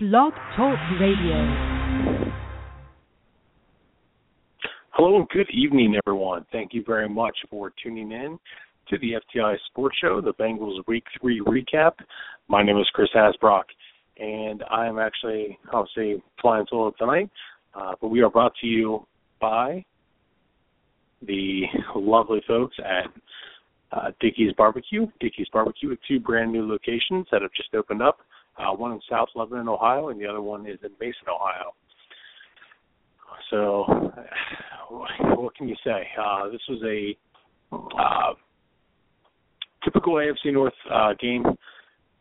Blog Talk Radio. Hello and good evening, everyone. Thank you very much for tuning in to the FTI Sports Show, the Bengals Week 3 recap. My name is Chris Hasbrock, and I am actually, I'll say, flying solo tonight, uh, but we are brought to you by the lovely folks at uh, Dickey's Barbecue. Dickey's Barbecue with two brand new locations that have just opened up uh, one in South Lebanon, Ohio, and the other one is in Mason, Ohio. So, what can you say? Uh, this was a uh, typical AFC North uh, game.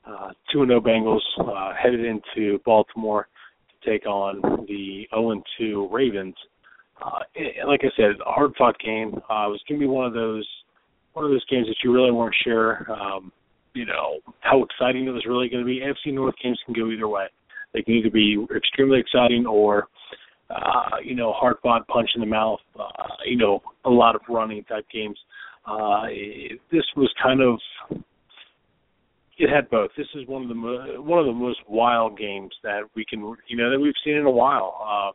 Uh, two and zero oh Bengals uh, headed into Baltimore to take on the zero oh and two Ravens. Uh, like I said, hard fought game. Uh, it was going to be one of those one of those games that you really weren't sure. Um, you know how exciting it was really going to be. AFC North games can go either way. They can either be extremely exciting or uh, you know hard fought punch in the mouth. Uh, you know a lot of running type games. Uh, it, this was kind of it had both. This is one of the mo- one of the most wild games that we can you know that we've seen in a while. Uh,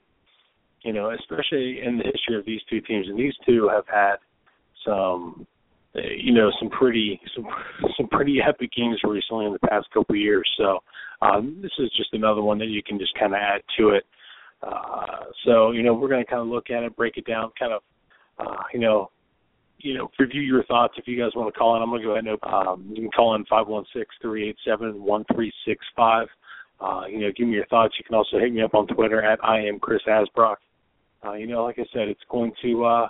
you know, especially in the history of these two teams, and these two have had some you know some pretty some some pretty epic games recently in the past couple of years. So um, this is just another one that you can just kind of add to it. Uh, so you know we're going to kind of look at it, break it down, kind of uh, you know you know review your thoughts. If you guys want to call in, I'm going to go ahead and um, you can call in five one six three eight seven one three six five. Uh, you know, give me your thoughts. You can also hit me up on Twitter at I am Chris Asbrock. Uh, you know, like I said, it's going to uh,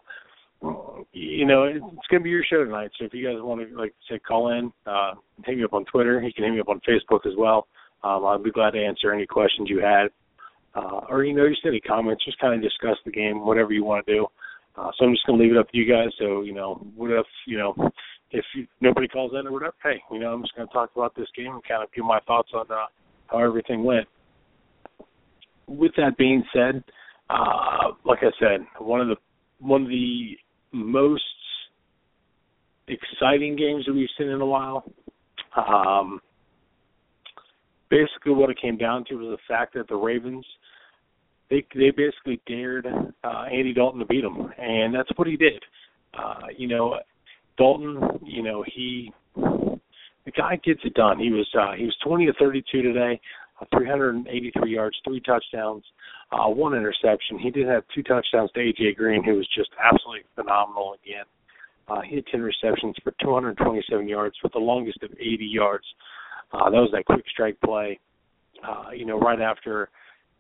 you know, it's going to be your show tonight. So if you guys want to, like, say, call in, uh, hit me up on Twitter. You can hit me up on Facebook as well. Um, I'd be glad to answer any questions you had, uh, or you know, just any comments. Just kind of discuss the game, whatever you want to do. Uh, so I'm just going to leave it up to you guys. So you know, what if you know, if you, nobody calls in or whatever, hey, you know, I'm just going to talk about this game and kind of give my thoughts on uh, how everything went. With that being said, uh, like I said, one of the one of the most exciting games that we've seen in a while. Um, basically, what it came down to was the fact that the Ravens they they basically dared uh, Andy Dalton to beat them, and that's what he did. Uh, you know, Dalton, you know he the guy gets it done. He was uh, he was 20 to 32 today, uh, 383 yards, three touchdowns uh, one interception. He did have two touchdowns to AJ Green, who was just absolutely phenomenal again. Uh, he had 10 receptions for 227 yards, with the longest of 80 yards. Uh, that was that quick strike play. Uh, you know, right after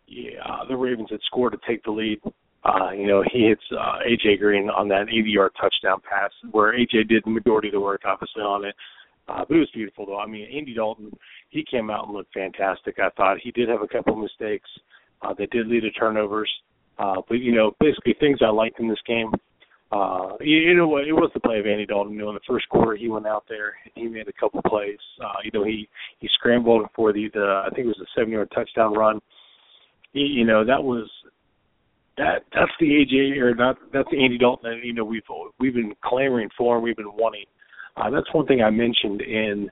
yeah, uh, the Ravens had scored to take the lead. Uh, you know, he hits uh, AJ Green on that 80-yard touchdown pass, where AJ did the majority of the work, obviously on it. Uh, but it was beautiful, though. I mean, Andy Dalton, he came out and looked fantastic. I thought he did have a couple mistakes. Uh, they did lead to turnovers, uh, but you know, basically things I liked in this game. Uh, you, you know? It was the play of Andy Dalton. You know, in the first quarter, he went out there and he made a couple plays. Uh, you know, he he scrambled for the the I think it was a seven-yard touchdown run. He, you know, that was that that's the AJ or not that's the Andy Dalton that you know we've we've been clamoring for and we've been wanting. Uh, that's one thing I mentioned in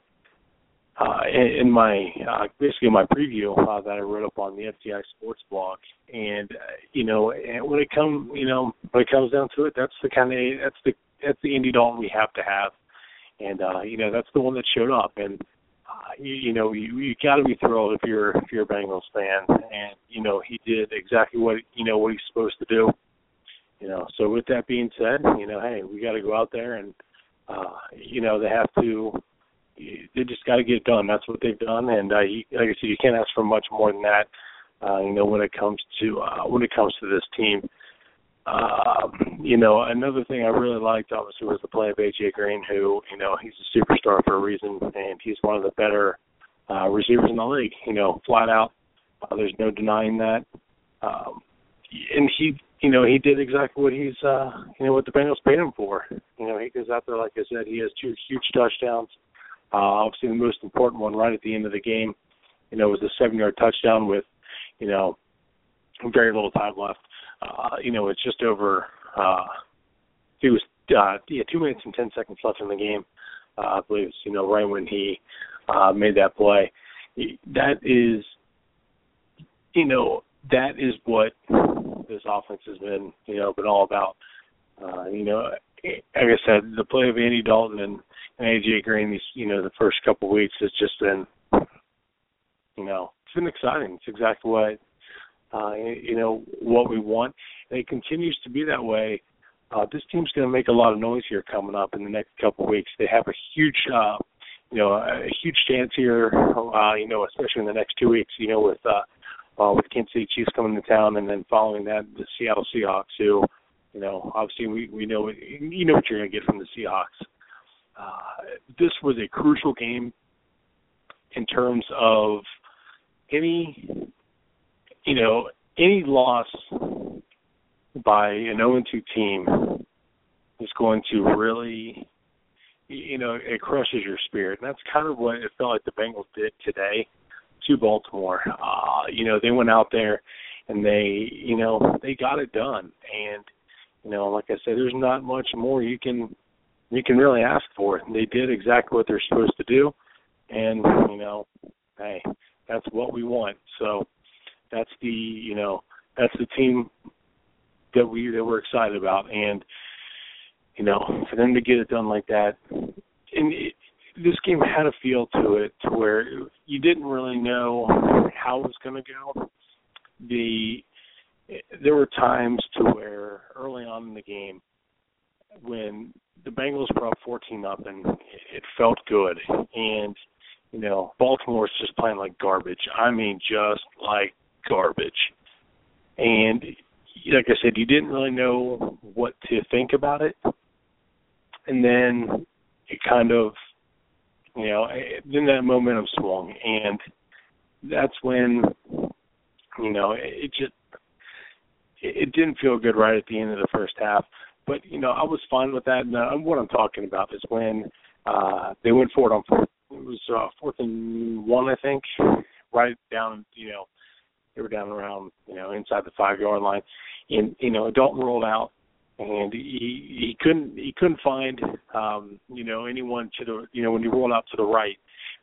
uh, in, my uh, basically my preview uh, that I wrote up on the FTI Sports blog, and uh, you know, and when it comes, you know, when it comes down to it, that's the kind of that's the that's the Andy Dalton we have to have, and uh, you know, that's the one that showed up, and uh, you, you know, you you got to be thrilled if you're if you're a Bengals fan, and you know, he did exactly what you know what he's supposed to do, you know. So with that being said, you know, hey, we got to go out there and. Uh, you know they have to they just got to get it done. That's what they've done, and uh, you, like I said, you can't ask for much more than that. Uh, you know, when it comes to uh, when it comes to this team. Uh, you know, another thing I really liked obviously was the play of AJ Green, who you know he's a superstar for a reason, and he's one of the better uh, receivers in the league. You know, flat out, uh, there's no denying that. Um, and he, you know, he did exactly what he's, uh, you know, what the Bengals paid him for. You know, he goes out there, like I said, he has two huge touchdowns. Obviously, the most important one right at the end of the game, you know, was a seven-yard touchdown with, you know, very little time left. Uh, you know, it's just over. Uh, it was uh, yeah, two minutes and ten seconds left in the game. Uh, I believe it's you know right when he uh, made that play. That is you know, that is what this offense has been, you know, been all about. Uh, you know, like I said, the play of Andy Dalton and, and AJ Green these, you know, the first couple of weeks has just been, you know, it's been exciting. It's exactly what, uh, you know, what we want. And it continues to be that way. Uh, this team's going to make a lot of noise here coming up in the next couple of weeks. They have a huge, uh, you know, a huge chance here. Uh, you know, especially in the next two weeks. You know, with uh, uh, with Kansas City Chiefs coming to town, and then following that, the Seattle Seahawks, who, you know, obviously we we know you know what you're going to get from the Seahawks. Uh, this was a crucial game in terms of any, you know, any loss by an 0-2 team is going to really, you know, it crushes your spirit. And that's kind of what it felt like the Bengals did today to Baltimore. Uh, you know, they went out there and they, you know, they got it done. And, you know, like I said, there's not much more you can you can really ask for. They did exactly what they're supposed to do. And, you know, hey, that's what we want. So that's the, you know, that's the team that we that we're excited about and you know, for them to get it done like that and it, this game had a feel to it to where you didn't really know how it was going to go. The there were times to where early on in the game when the Bengals were up 14 nothing, it felt good and you know, Baltimore's just playing like garbage. I mean just like garbage. And like I said, you didn't really know what to think about it. And then it kind of you know, eh, then that momentum swung, and that's when, you know, it just it didn't feel good right at the end of the first half. But you know, I was fine with that. And uh, what I'm talking about is when uh they went forward on fourth. It was uh, fourth and one, I think, right down. You know, they were down around you know inside the five yard line, and you know Dalton rolled out and he he couldn't he couldn't find um you know anyone to the you know when you roll out to the right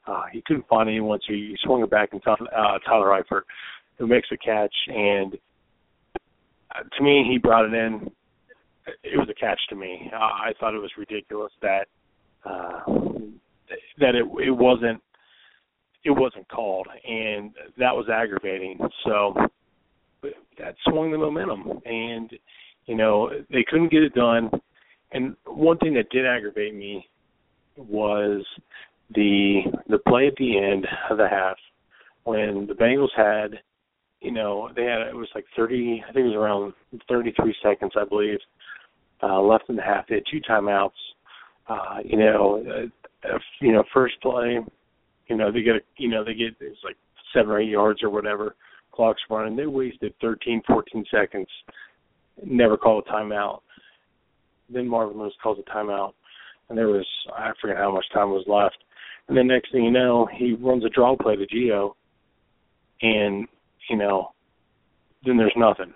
uh he couldn't find anyone so he swung it back and uh Tyler Eifert who makes a catch and to me he brought it in. It was a catch to me. Uh, I thought it was ridiculous that uh that it it wasn't it wasn't called and that was aggravating. So that swung the momentum and you know, they couldn't get it done. And one thing that did aggravate me was the the play at the end of the half when the Bengals had, you know, they had it was like 30, I think it was around 33 seconds, I believe, uh, left in the half. They had two timeouts. Uh, you know, uh, you know, first play, you know, they get, a, you know, they get it's like seven or eight yards or whatever. Clock's running. They wasted 13, 14 seconds never called a timeout. Then Marvin Lewis calls a timeout, and there was I forget how much time was left. And then next thing you know, he runs a draw play to Gio, and you know, then there's nothing,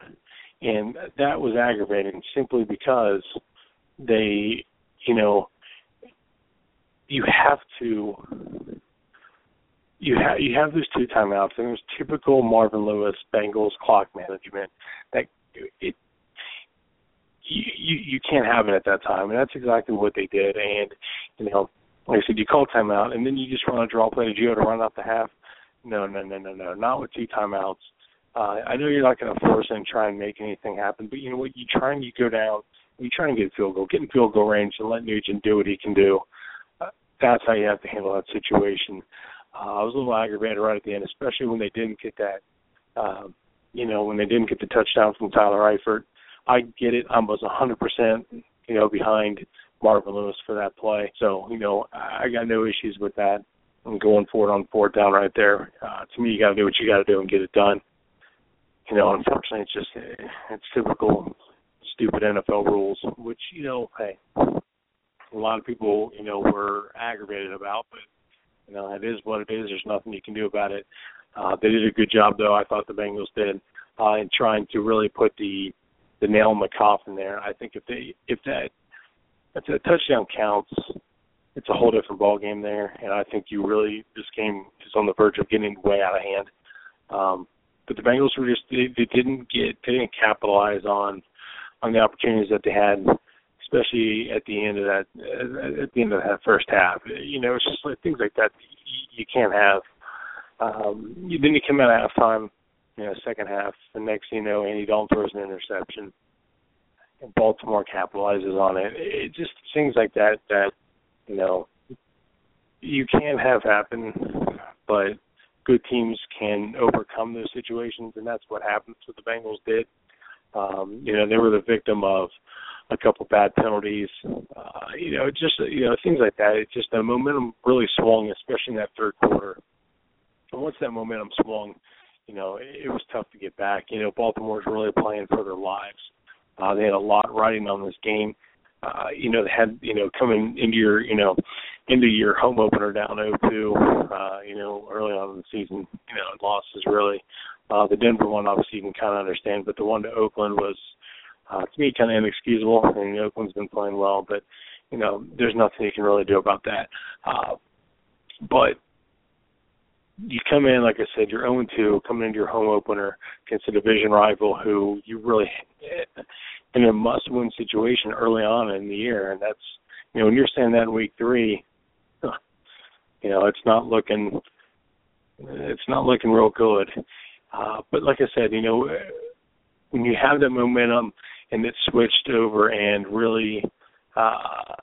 and that was aggravating simply because they, you know, you have to. You have you have those two timeouts, and there's typical Marvin Lewis Bengals clock management that it you, you can't have it at that time, and that's exactly what they did. And you know, like I said, you call timeout, and then you just run a draw play to Gio to run out the half. No, no, no, no, no, not with two timeouts. Uh, I know you're not going to force and try and make anything happen, but you know what? You try and you go down, you try and get a field goal, get in field goal range, and let Nugent do what he can do. Uh, that's how you have to handle that situation. Uh, I was a little aggravated right at the end, especially when they didn't get that. Uh, you know, when they didn't get the touchdown from Tyler Eifert. I get it. I was 100%, you know, behind Marvin Lewis for that play. So, you know, I got no issues with that. I'm going forward on fourth down right there. Uh, to me, you got to do what you got to do and get it done. You know, unfortunately, it's just it's typical stupid NFL rules, which you know, hey, a lot of people you know were aggravated about, but you know, it is what it is. There's nothing you can do about it. Uh, they did a good job, though. I thought the Bengals did uh, in trying to really put the the nail in the coffin there. I think if they if that if that touchdown counts, it's a whole different ball game there. And I think you really this game is on the verge of getting way out of hand. Um, but the Bengals were just they, they didn't get they didn't capitalize on on the opportunities that they had, especially at the end of that at the end of that first half. You know, it's just like things like that you, you can't have. Um, you, then you come out at halftime, you know, second half, the next you know, Andy Dalton throws an interception, and Baltimore capitalizes on it. It just things like that that you know you can have happen, but good teams can overcome those situations, and that's what happens. What the Bengals did. Um, you know, they were the victim of a couple bad penalties. Uh, you know, just you know things like that. It just the momentum really swung, especially in that third quarter. And once that momentum swung, you know, it, it was tough to get back. You know, Baltimore's really playing for their lives. Uh, they had a lot riding on this game. Uh, you know, they had, you know, coming into your, you know, into your home opener down 0-2, uh, you know, early on in the season, you know, losses really. Uh, the Denver one, obviously, you can kind of understand, but the one to Oakland was, uh, to me, kind of inexcusable. I mean, Oakland's been playing well, but, you know, there's nothing you can really do about that. Uh, but you come in, like I said, you're 0 2, coming into your home opener against a division rival who you really in a must win situation early on in the year. And that's, you know, when you're saying that in week three, you know, it's not looking, it's not looking real good. Uh, but like I said, you know, when you have that momentum and it switched over and really, uh,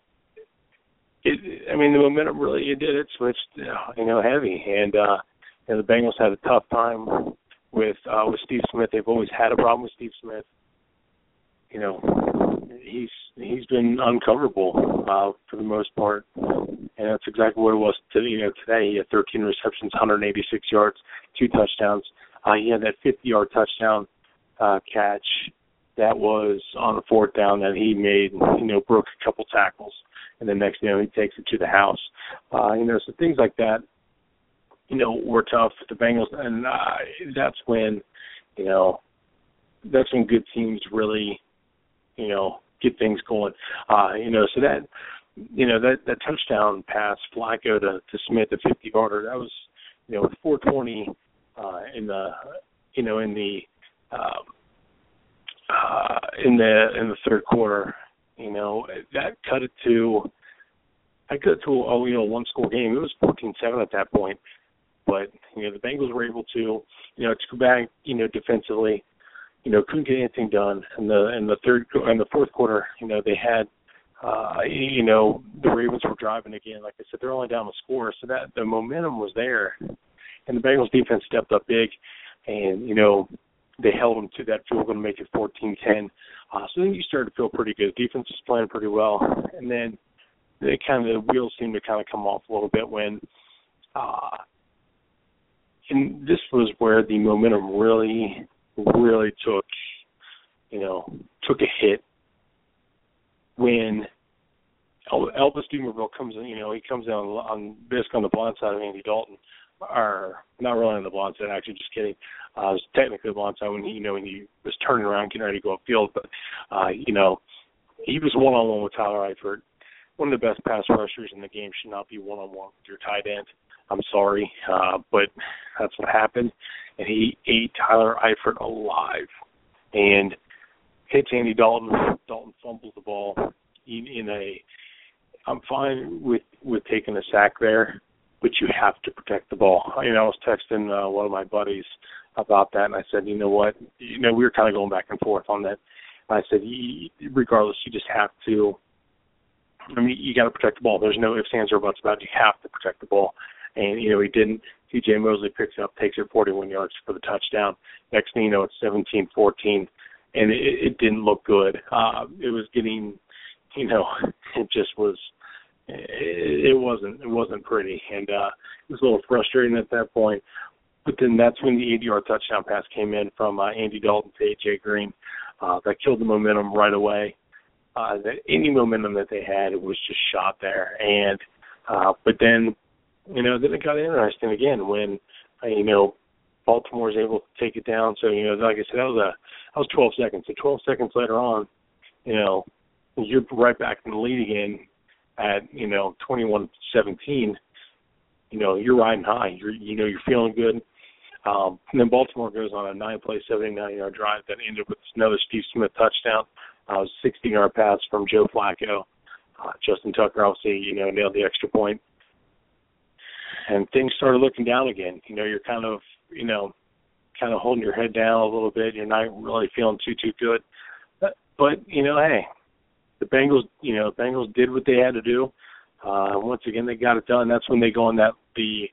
it, I mean, the momentum really it did. It switched, you know, heavy, and uh, you know, the Bengals had a tough time with uh, with Steve Smith. They've always had a problem with Steve Smith. You know, he's he's been uncoverable uh, for the most part, and that's exactly what it was today. You know, today he had 13 receptions, 186 yards, two touchdowns. Uh, he had that 50-yard touchdown uh, catch that was on the fourth down that he made. You know, broke a couple tackles and then next you know he takes it to the house. Uh, you know, so things like that, you know, were tough. The Bengals, and uh, that's when, you know, that's when good teams really, you know, get things going. Uh, you know, so that, you know, that that touchdown pass Flacco to to Smith, the 50 yarder, that was, you know, with 420 uh, in the, you know, in the. Um, uh, in the in the third quarter, you know, that cut it to I cut it to a you know one score game. It was fourteen seven at that point. But, you know, the Bengals were able to, you know, to go back, you know, defensively, you know, couldn't get anything done. In the in the third in the fourth quarter, you know, they had uh, you know, the Ravens were driving again. Like I said, they're only down the score, so that the momentum was there, and the Bengals defense stepped up big, and you know, they held them to that field goal to make it 14-10. Uh, so then you started to feel pretty good. Defense was playing pretty well, and then they kind of the wheels seemed to kind of come off a little bit when, uh, and this was where the momentum really, really took, you know, took a hit when Elvis Dumervil comes in. You know, he comes in on, on basically on the blind side of Andy Dalton, or not really on the blind side. Actually, just kidding. Uh, was technically the blind side when he, you know, when he was turning around, getting ready to go upfield. But, uh, you know, he was one on one with Tyler Eifert one of the best pass rushers in the game should not be one on one with your tight end. I'm sorry, uh, but that's what happened. And he ate Tyler Eifert alive and hits Andy Dalton. Dalton fumbles the ball in, in a. I'm fine with with taking a sack there, but you have to protect the ball. You know, I was texting uh, one of my buddies about that, and I said, you know what, you know, we were kind of going back and forth on that. And I said, regardless, you just have to I mean, you got to protect the ball. There's no ifs, ands, or buts about it. You have to protect the ball. And, you know, he didn't. CJ Mosley picks it up, takes it 41 yards for the touchdown. Next thing you know, it's 17 14. And it, it didn't look good. Uh, it was getting, you know, it just was, it, wasn't, it wasn't pretty. And, uh, it was a little frustrating at that point. But then that's when the 80 yard touchdown pass came in from uh, Andy Dalton to AJ Green. Uh, that killed the momentum right away uh, that any momentum that they had it was just shot there. And uh, but then, you know, then it got interesting again when uh, you know Baltimore was able to take it down. So you know, like I said, that was a that was 12 seconds. So 12 seconds later on, you know, you're right back in the lead again at you know 21-17. You know, you're riding high. You're you know you're feeling good. Um, and then Baltimore goes on a nine-play, 79-yard drive that ended with another Steve Smith touchdown. Uh, 60-yard pass from Joe Flacco. Uh, Justin Tucker obviously, you know, nailed the extra point. And things started looking down again. You know, you're kind of, you know, kind of holding your head down a little bit. You're not really feeling too too good. But, but you know, hey, the Bengals, you know, Bengals did what they had to do. Uh, once again, they got it done. That's when they go on that the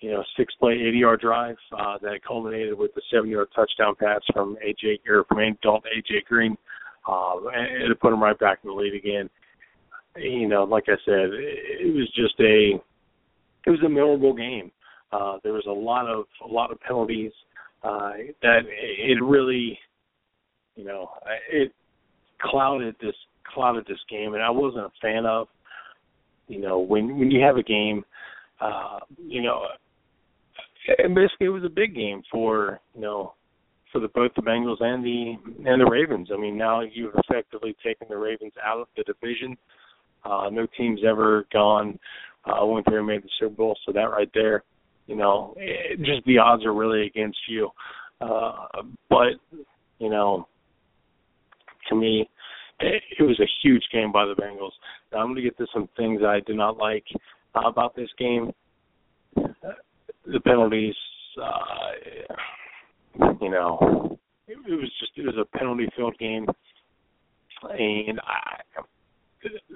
you know six play, 80 yard drive uh, that culminated with the seven yard touchdown pass from AJ or from Dalton AJ Green, uh, and it put them right back in the lead again. You know, like I said, it was just a it was a memorable game. Uh, there was a lot of a lot of penalties uh, that it really, you know, it clouded this clouded this game, and I wasn't a fan of. You know, when when you have a game, uh, you know, and basically it was a big game for you know for the both the Bengals and the and the Ravens. I mean, now you've effectively taken the Ravens out of the division. Uh, no team's ever gone uh, went there and made the Super Bowl, so that right there, you know, it, just the odds are really against you. Uh, but you know, to me, it, was a huge game by the Bengals. Now, I'm going to get to some things I did not like uh, about this game. The penalties, uh, you know, it, it was just it was a penalty-filled game, and I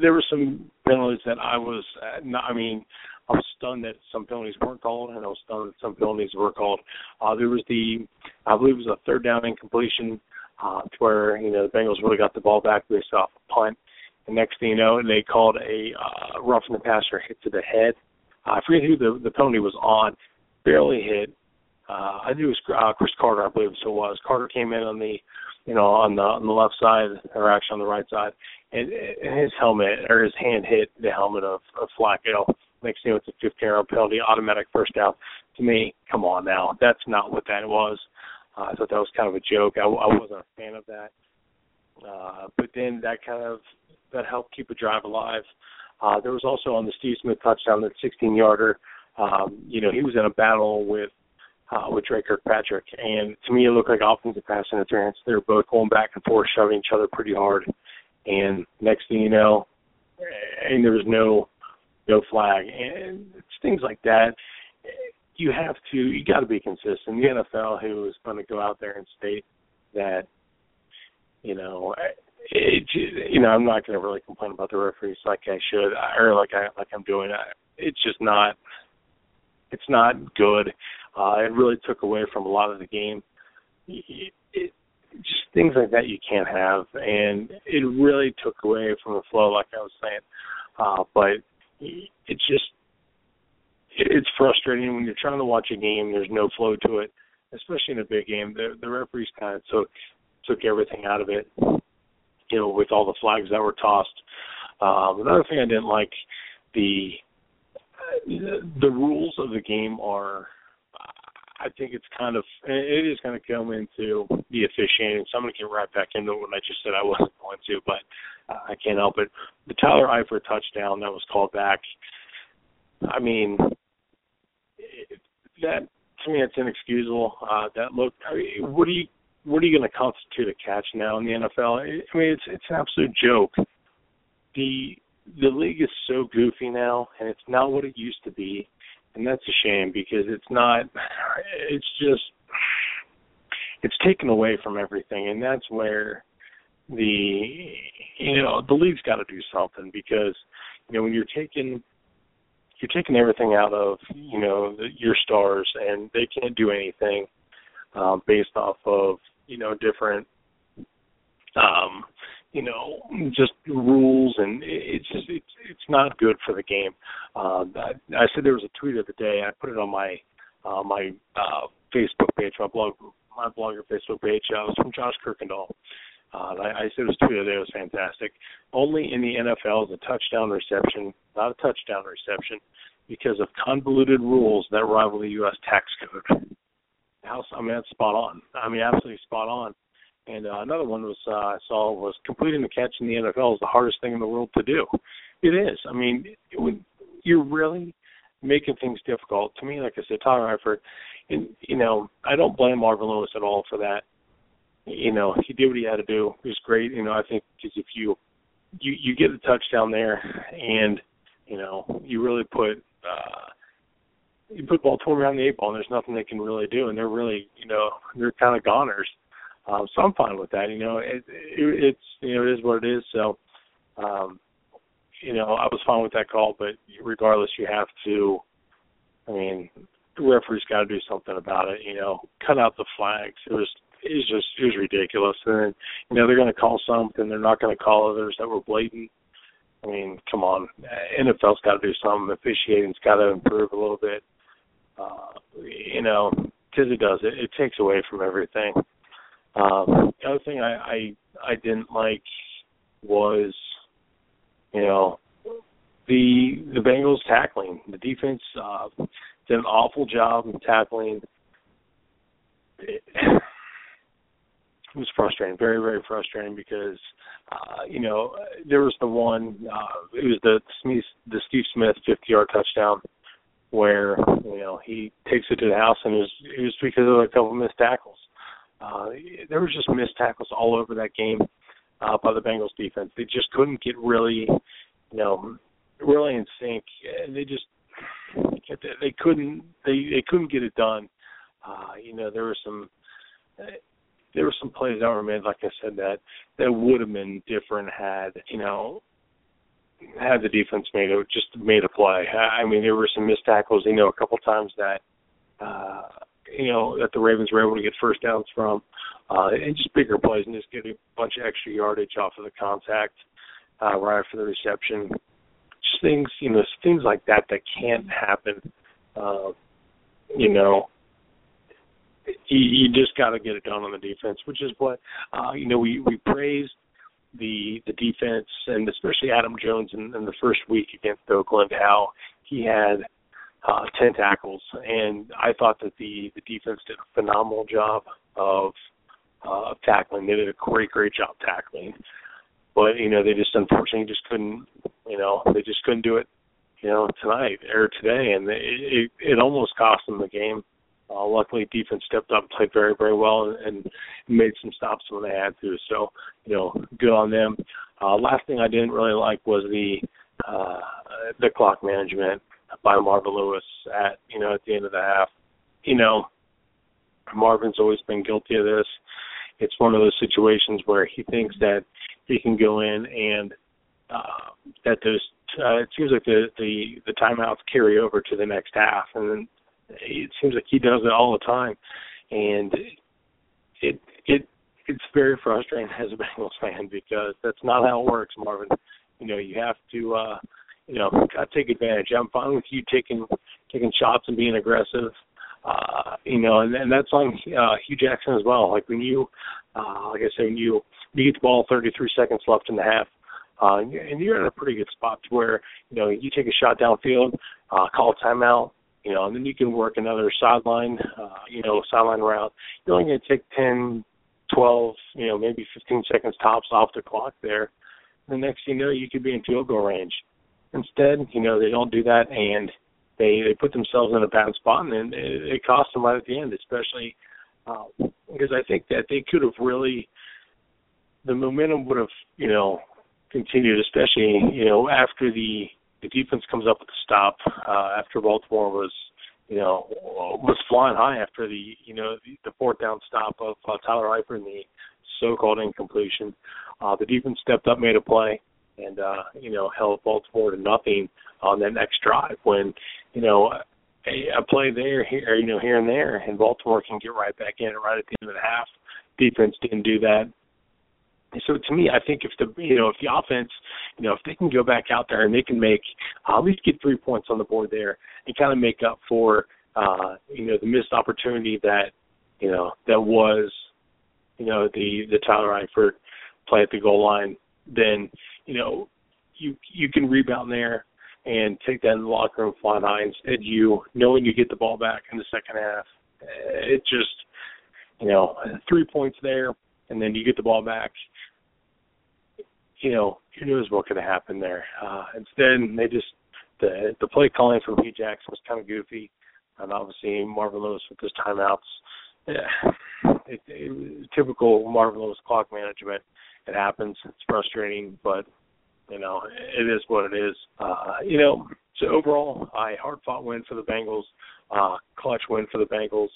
there were some penalties that I was uh, not, I mean I was stunned that some penalties weren't called, and I was stunned that some penalties were called. Uh, there was the, I believe it was a third down incompletion, uh, to where you know the Bengals really got the ball back based off a punt. And next thing you know, they called a uh, roughing the passer hit to the head. Uh, I forget who the the penalty was on, barely hit. Uh, I knew it was uh, Cris Carter, I believe so it was. Carter came in on the, you know, on the on the left side, or actually on the right side, and, and his helmet or his hand hit the helmet of, of Flacco. Next thing, it's a 15 yard penalty, automatic first down. To me, come on now, that's not what that was. Uh, I thought that was kind of a joke. I, I wasn't a fan of that. Uh, but then that kind of that helped keep a drive alive. Uh, there was also on the Steve Smith touchdown that 16 yarder. Um, you know, he was in a battle with uh, with Dre Kirkpatrick, and to me, it looked like offensive pass interference. They were both going back and forth, shoving each other pretty hard. And next thing you know, and there was no no flag, and it's things like that. You have to, you got to be consistent. The NFL, who is going to go out there and state that, you know, it, you know, I'm not going to really complain about the referees like I should, or like I like I'm doing. It's just not, it's not good. Uh, it really took away from a lot of the game. It, it, just things like that you can't have, and it really took away from the flow, like I was saying. Uh, but it's just it's frustrating when you're trying to watch a game. There's no flow to it, especially in a big game. The the referees kind of took took everything out of it. You know, with all the flags that were tossed. Um, another thing I didn't like the the rules of the game are I think it's kind of it is going to come into the officiating. So I'm going to get right back into what I just said I wasn't going to, but I can't help it. The Tyler Eifert touchdown that was called back. I mean, that to me it's inexcusable. Uh, that look. I mean, what do you what are you going to constitute a catch now in the NFL? I mean, it's it's an absolute joke. The the league is so goofy now, and it's not what it used to be and that's a shame because it's not. It's just it's taken away from everything, and that's where the you know the league's got to do something because you know when you're taking you're taking everything out of you know the, your stars and they can't do anything um, based off of you know different um, you know just rules and it's just it's it's not good for the game. Uh, I, I said there was a tweet of the day. I put it on my uh, my uh, Facebook page, my blog my blogger Facebook page. Uh, it was from Josh Kirkendall. Uh, I, I said it was of the. It was fantastic. Only in the NFL is a touchdown reception, not a touchdown reception, because of convoluted rules that rival the U.S. tax code. House, I mean, that's spot on. I mean, absolutely spot on. And uh, another one was uh, I saw was completing the catch in the NFL is the hardest thing in the world to do. It is. I mean, it would, you're really making things difficult. To me, like I said, Tyler Eifert, and you know, I don't blame Marvin Lewis at all for that. You know, he did what he had to do. It was great. You know, I think because if you you you get a touchdown there, and you know, you really put uh you put Baltimore around the eight ball, and there's nothing they can really do, and they're really, you know, they're kind of goners. Um, so I'm fine with that. You know, it, it, it's you know it is what it is. So, um, you know, I was fine with that call, but regardless, you have to. I mean, the referee's got to do something about it. You know, cut out the flags. It was was just was ridiculous. And then, you know, they're going to call something. They're not going to call others that were blatant. I mean, come on, NFL's got to do something. Officiating's got to improve a little bit. Uh, you know, because it does. It, it takes away from everything. Um, the other thing I, I I didn't like was, you know, the the Bengals tackling. The defense uh, did an awful job in tackling. It was frustrating, very very frustrating because uh, you know there was the one uh, it was the Smith the Steve Smith 50 yard touchdown where you know he takes it to the house and it was it was because of a couple missed tackles. Uh, there was just missed tackles all over that game uh, by the Bengals defense. They just couldn't get really, you know, really in sync. They just they couldn't they they couldn't get it done. Uh, you know, there were some there were some plays that were made, like I said, that that would have been different had you know had the defense made a just made a play. I mean, there were some missed tackles. You know, a couple times that uh, you know that the Ravens were able to get first downs from, uh, and just bigger plays and just get a bunch of extra yardage off of the contact uh, right after the reception. Just things, you know, things like that that can't happen. Uh, you know, you, just got to get it done on the defense, which is what uh, you know we we praised the the defense and especially Adam Jones in, in the first week against Oakland how he had uh, 10 tackles, and I thought that the the defense did a phenomenal job of uh, tackling. They did a great great job tackling, but you know they just unfortunately just couldn't you know they just couldn't do it you know tonight or today, and it it, it almost cost them the game. Uh, luckily, defense stepped up, played very, very well, and, and made some stops when they had to. So, you know, good on them. Uh, last thing I didn't really like was the uh, the clock management by Marvin Lewis at you know at the end of the half. You know, Marvin's always been guilty of this. It's one of those situations where he thinks that he can go in and uh, that there's uh, it seems like the the the timeouts carry over to the next half, and then it seems like he does it all the time, and it it it's very frustrating as a Bengals fan because that's not how it works, Marvin. You know, you have to uh you know, got to take advantage. I'm fine with you taking taking shots and being aggressive. Uh, you know, and, and that's on uh, Hue Jackson as well. Like when you, uh, like I said, when you you get the ball 33 seconds left in the half, uh, and you're in a pretty good spot to where you know you take a shot downfield, uh, call a timeout, you know, and then you can work another sideline, uh, you know, sideline route. You're only going to take 10, 12, you know, maybe 15 seconds tops off the clock there. The next you know, you could be in field goal range. Instead, you know, they don't do that, and they they put themselves in a bad spot, and it, it cost them right at the end, especially uh, because I think that they could have really the momentum would have you know continued, especially you know after the the defense comes up with the stop uh, after Baltimore was you know was flying high after the you know the, the fourth down stop of uh, Tyler Eifert and the so-called incompletion. Uh, the defense stepped up, made a play, and uh, you know held Baltimore to nothing on that next drive. When you know a, a play there, here, you know here and there, and Baltimore can get right back in right at the end of the half. Defense didn't do that. So to me, I think if the you know if the offense, you know if they can go back out there and they can make uh, at least get three points on the board there and kind of make up for uh, you know the missed opportunity that you know that was you know the the Tyler Eifert play at the goal line, then you know, you you can rebound there and take that in the locker room flying high. Instead, you knowing you get the ball back in the second half, it just you know three points there, and then you get the ball back. You know, who knows what could have happened there? Uh, instead, they just the the play calling from Hue Jackson was kind of goofy, and obviously Marvin Lewis with his timeouts. Yeah, it, it, typical Marvin Lewis clock management. It happens. It's frustrating, but you know it is what it is. Uh, you know, so overall, I hard fought win for the Bengals, uh, clutch win for the Bengals.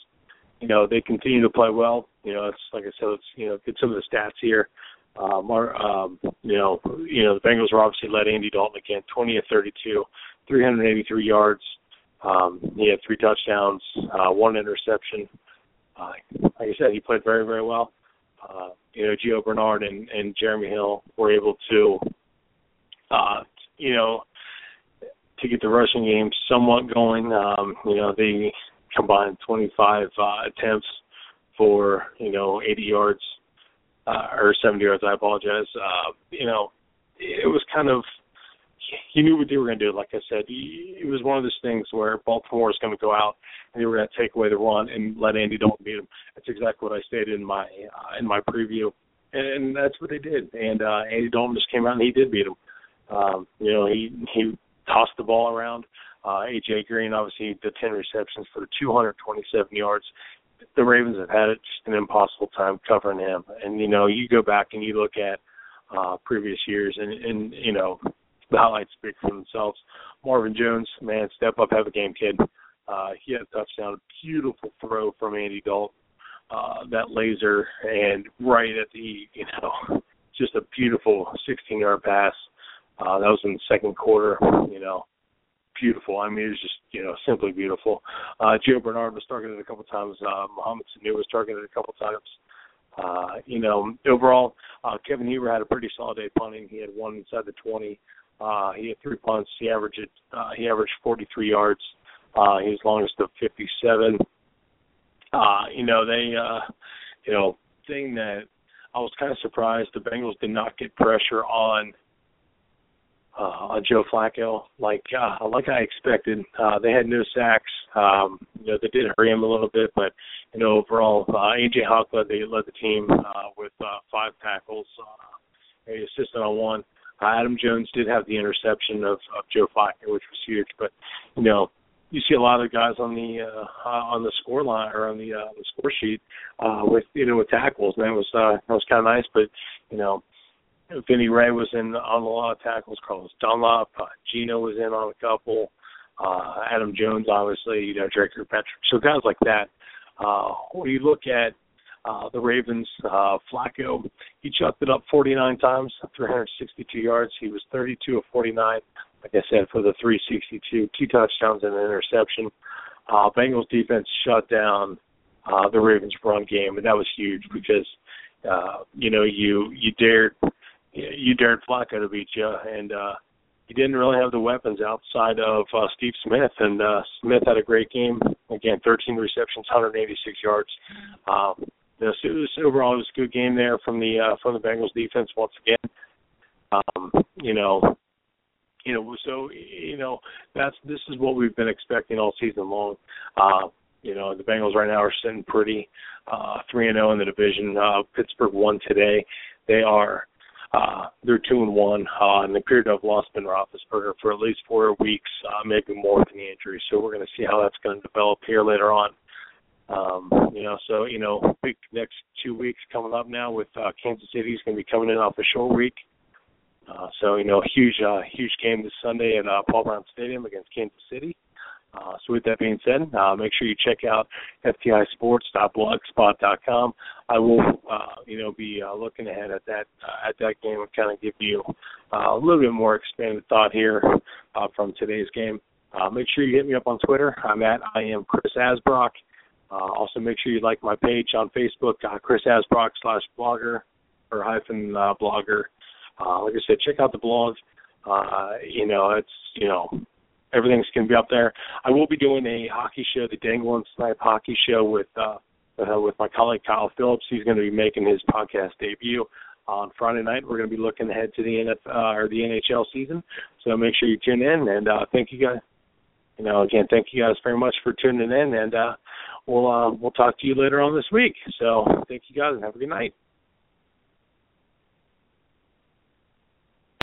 You know they continue to play well. You know it's like I said, it's you know get some of the stats here. Uh, Mar, um, you know, you know the Bengals were obviously led Andy Dalton again, 20 of 32, 383 yards. Um, he had three touchdowns, uh, one interception. Uh, like I said, he played very, very well. Uh, you know, Gio Bernard and, and Jeremy Hill were able to, uh, you know, to get the rushing game somewhat going. Um, you know, they combined 25 uh, attempts for you know 80 yards uh, or 70 yards. I apologize. Uh, you know, it was kind of he knew what they were going to do. Like I said, it was one of those things where Baltimore is going to go out and they were going to take away the run and let Andy Dalton beat him. That's exactly what I stated in my uh, in my preview, and, and that's what they did. And uh, Andy Dalton just came out and he did beat him. Um, you know, he he tossed the ball around. Uh, AJ Green obviously did 10 receptions for 227 yards. The Ravens have had just an impossible time covering him. And you know, you go back and you look at uh previous years and and you know the highlights speak for themselves. Marvin Jones, man, step up, have a game, kid. Uh, he had a touchdown, a beautiful throw from Andy Dalton. Uh, that laser and right at the, you know, just a beautiful 16-yard pass. Uh, that was in the second quarter. You know, beautiful. I mean, it was just you know simply beautiful. Uh, Gio Bernard was targeted a couple times. Uh, Mohamed Sanu was targeted a couple times. Uh, you know, overall, uh, Kevin Huber had a pretty solid day punting. He had one inside the 20. Uh, he had three punts. He averaged uh, he averaged 43 yards. Uh, he was longest of 57. Uh, you know they, uh, you know, thing that I was kind of surprised the Bengals did not get pressure on uh, on Joe Flacco like uh, like I expected. Uh, they had no sacks. Um, you know they did hurry him a little bit, but you know overall uh, AJ Hawk led the led the team uh, with uh, five tackles. Uh, he assisted on one. Uh, Adam Jones did have the interception of, of Joe Flacco, which was huge. But you know, you see a lot of guys on the uh, on the score line or on the uh, the score sheet uh, with you know with tackles, and that was uh, that was kind of nice. But you know, Vinny Rey was in on a lot of tackles. Carlos Dunlap, uh, Geno was in on a couple. Uh, Adam Jones, obviously, you know, Dre Kirkpatrick. So guys like that. Uh, when you look at uh, the Ravens, uh, Flacco, he chucked it up 49 times, 362 yards. He was 32 of 49, like I said, for the 362, two touchdowns and an interception. Uh, Bengals defense shut down uh, the Ravens run game, and that was huge because uh, you know you you dared you dared Flacco to beat you, and uh, he didn't really have the weapons outside of uh, Steve Smith, and uh, Smith had a great game. Again, 13 receptions, 186 yards. Um, so it was, overall, it was a good game there from the uh, from the Bengals defense once again. Um, you know, you know, so you know that's this is what we've been expecting all season long. Uh, you know, the Bengals right now are sitting pretty uh three and zero oh in the division. Uh, Pittsburgh won today. They are uh, they're two and one, uh, and they appear to have lost Ben Roethlisberger for at least four weeks, uh, maybe more with the injury. So we're going to see how that's going to develop here later on. Um, you know, so you know, big next two weeks coming up now with uh, Kansas City is going to be coming in off a short week. Uh, so you know, huge, uh, huge game this Sunday at uh, Paul Brown Stadium against Kansas City. So with that being said, uh, make sure you check out ftisports.blogspot.com. I will, uh, you know, be uh, looking ahead at that uh, at that game and kind of give you uh, a little bit more expanded thought here uh, from today's game. Uh, make sure you hit me up on Twitter. I'm at I am Chris Asbrock. Uh, also, make sure you like my page on Facebook, uh, Chris Asbrock slash blogger or hyphen uh, blogger. Uh, like I said, check out the blog. Uh, you know, it's you know everything's going to be up there. I will be doing a hockey show, the Dangle and Snipe hockey show with uh, uh, with my colleague Kyle Phillips. He's going to be making his podcast debut on Friday night. We're going to be looking ahead to the NFL or the NHL season. So make sure you tune in and uh, thank you guys. You know, again, thank you guys very much for tuning in, and uh, we'll uh, we'll talk to you later on this week. So thank you guys and have a good night.